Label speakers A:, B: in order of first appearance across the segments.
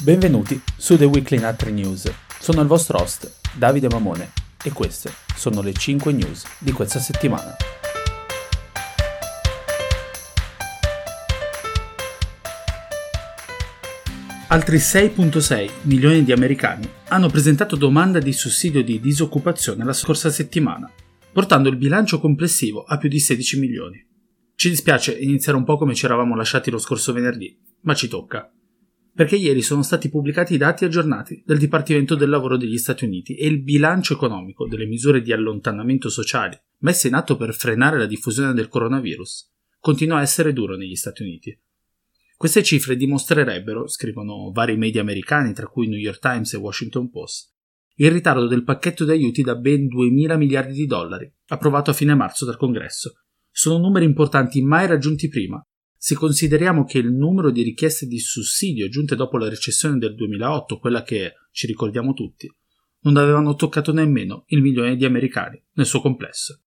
A: Benvenuti su The Weekly Natri News. Sono il vostro host, Davide Mamone, e queste sono le 5 news di questa settimana. Altri 6.6 milioni di americani hanno presentato domanda di sussidio di disoccupazione la scorsa settimana, portando il bilancio complessivo a più di 16 milioni. Ci dispiace iniziare un po' come ci eravamo lasciati lo scorso venerdì, ma ci tocca. Perché ieri sono stati pubblicati i dati aggiornati del Dipartimento del Lavoro degli Stati Uniti e il bilancio economico delle misure di allontanamento sociali messe in atto per frenare la diffusione del coronavirus continua a essere duro negli Stati Uniti. Queste cifre dimostrerebbero, scrivono vari media americani, tra cui New York Times e Washington Post, il ritardo del pacchetto di aiuti da ben 2.000 miliardi di dollari, approvato a fine marzo dal Congresso. Sono numeri importanti mai raggiunti prima, se consideriamo che il numero di richieste di sussidio giunte dopo la recessione del 2008, quella che ci ricordiamo tutti, non avevano toccato nemmeno il milione di americani nel suo complesso.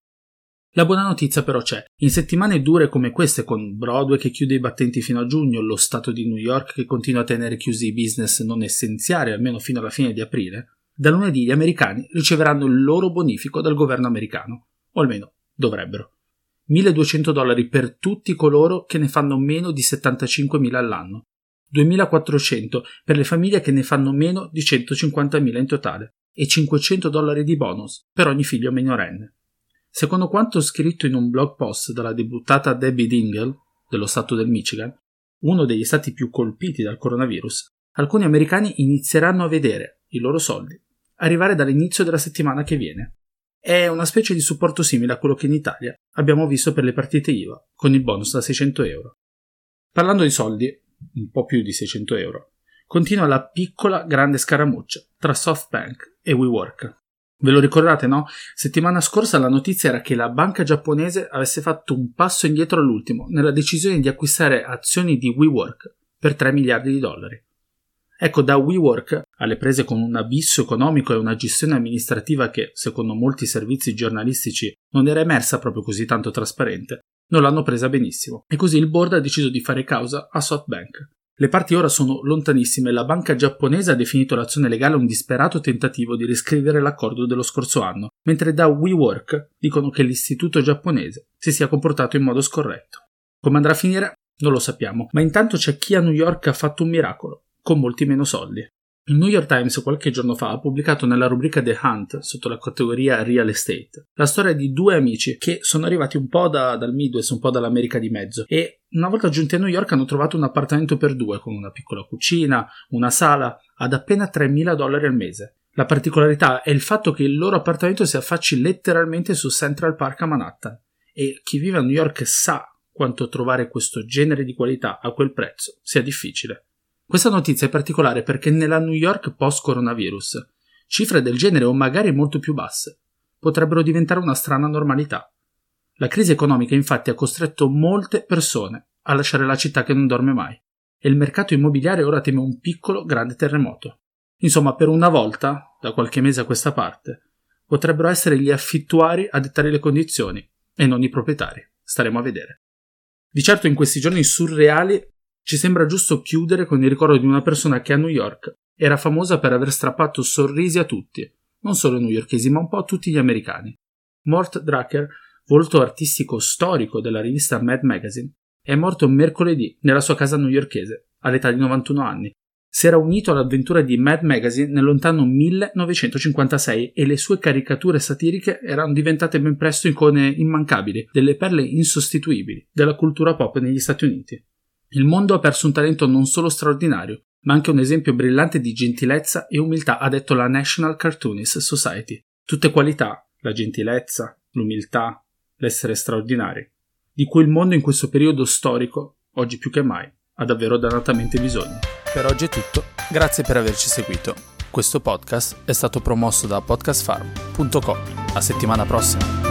A: La buona notizia però c'è. In settimane dure come queste, con Broadway che chiude i battenti fino a giugno, lo Stato di New York che continua a tenere chiusi i business non essenziali almeno fino alla fine di aprile, da lunedì gli americani riceveranno il loro bonifico dal governo americano, o almeno dovrebbero. 1200 dollari per tutti coloro che ne fanno meno di 75.000 all'anno, 2400 per le famiglie che ne fanno meno di 150.000 in totale e 500 dollari di bonus per ogni figlio minorenne. Secondo quanto scritto in un blog post dalla debuttata Debbie Dingle, dello stato del Michigan, uno degli stati più colpiti dal coronavirus, alcuni americani inizieranno a vedere i loro soldi arrivare dall'inizio della settimana che viene. È una specie di supporto simile a quello che in Italia abbiamo visto per le partite IVA, con il bonus da 600 euro. Parlando di soldi, un po' più di 600 euro, continua la piccola grande scaramuccia tra SoftBank e WeWork. Ve lo ricordate, no? Settimana scorsa la notizia era che la banca giapponese avesse fatto un passo indietro all'ultimo nella decisione di acquistare azioni di WeWork per 3 miliardi di dollari. Ecco, da WeWork alle prese con un abisso economico e una gestione amministrativa che, secondo molti servizi giornalistici, non era emersa proprio così tanto trasparente, non l'hanno presa benissimo. E così il board ha deciso di fare causa a SoftBank. Le parti ora sono lontanissime e la banca giapponese ha definito l'azione legale un disperato tentativo di riscrivere l'accordo dello scorso anno, mentre da WeWork dicono che l'istituto giapponese si sia comportato in modo scorretto. Come andrà a finire? Non lo sappiamo, ma intanto c'è chi a New York ha fatto un miracolo, con molti meno soldi. Il New York Times qualche giorno fa ha pubblicato nella rubrica The Hunt, sotto la categoria Real Estate, la storia di due amici che sono arrivati un po' da, dal Midwest, un po' dall'America di mezzo e una volta giunti a New York hanno trovato un appartamento per due con una piccola cucina, una sala, ad appena 3.000 dollari al mese. La particolarità è il fatto che il loro appartamento si affacci letteralmente su Central Park a Manhattan e chi vive a New York sa quanto trovare questo genere di qualità a quel prezzo sia difficile. Questa notizia è particolare perché nella New York post-coronavirus cifre del genere o magari molto più basse potrebbero diventare una strana normalità. La crisi economica infatti ha costretto molte persone a lasciare la città che non dorme mai e il mercato immobiliare ora teme un piccolo grande terremoto. Insomma, per una volta, da qualche mese a questa parte, potrebbero essere gli affittuari a dettare le condizioni e non i proprietari. Staremo a vedere. Di certo in questi giorni surreali ci sembra giusto chiudere con il ricordo di una persona che a New York era famosa per aver strappato sorrisi a tutti, non solo ai newyorkesi, ma un po' a tutti gli americani. Mort Drucker, volto artistico storico della rivista Mad Magazine, è morto mercoledì nella sua casa newyorkese, all'età di 91 anni. Si era unito all'avventura di Mad Magazine nel lontano 1956 e le sue caricature satiriche erano diventate ben presto icone immancabili delle perle insostituibili della cultura pop negli Stati Uniti. Il mondo ha perso un talento non solo straordinario, ma anche un esempio brillante di gentilezza e umiltà, ha detto la National Cartoonist Society. Tutte qualità, la gentilezza, l'umiltà, l'essere straordinari, di cui il mondo in questo periodo storico, oggi più che mai, ha davvero dannatamente bisogno.
B: Per oggi è tutto, grazie per averci seguito. Questo podcast è stato promosso da podcastfarm.com. A settimana prossima.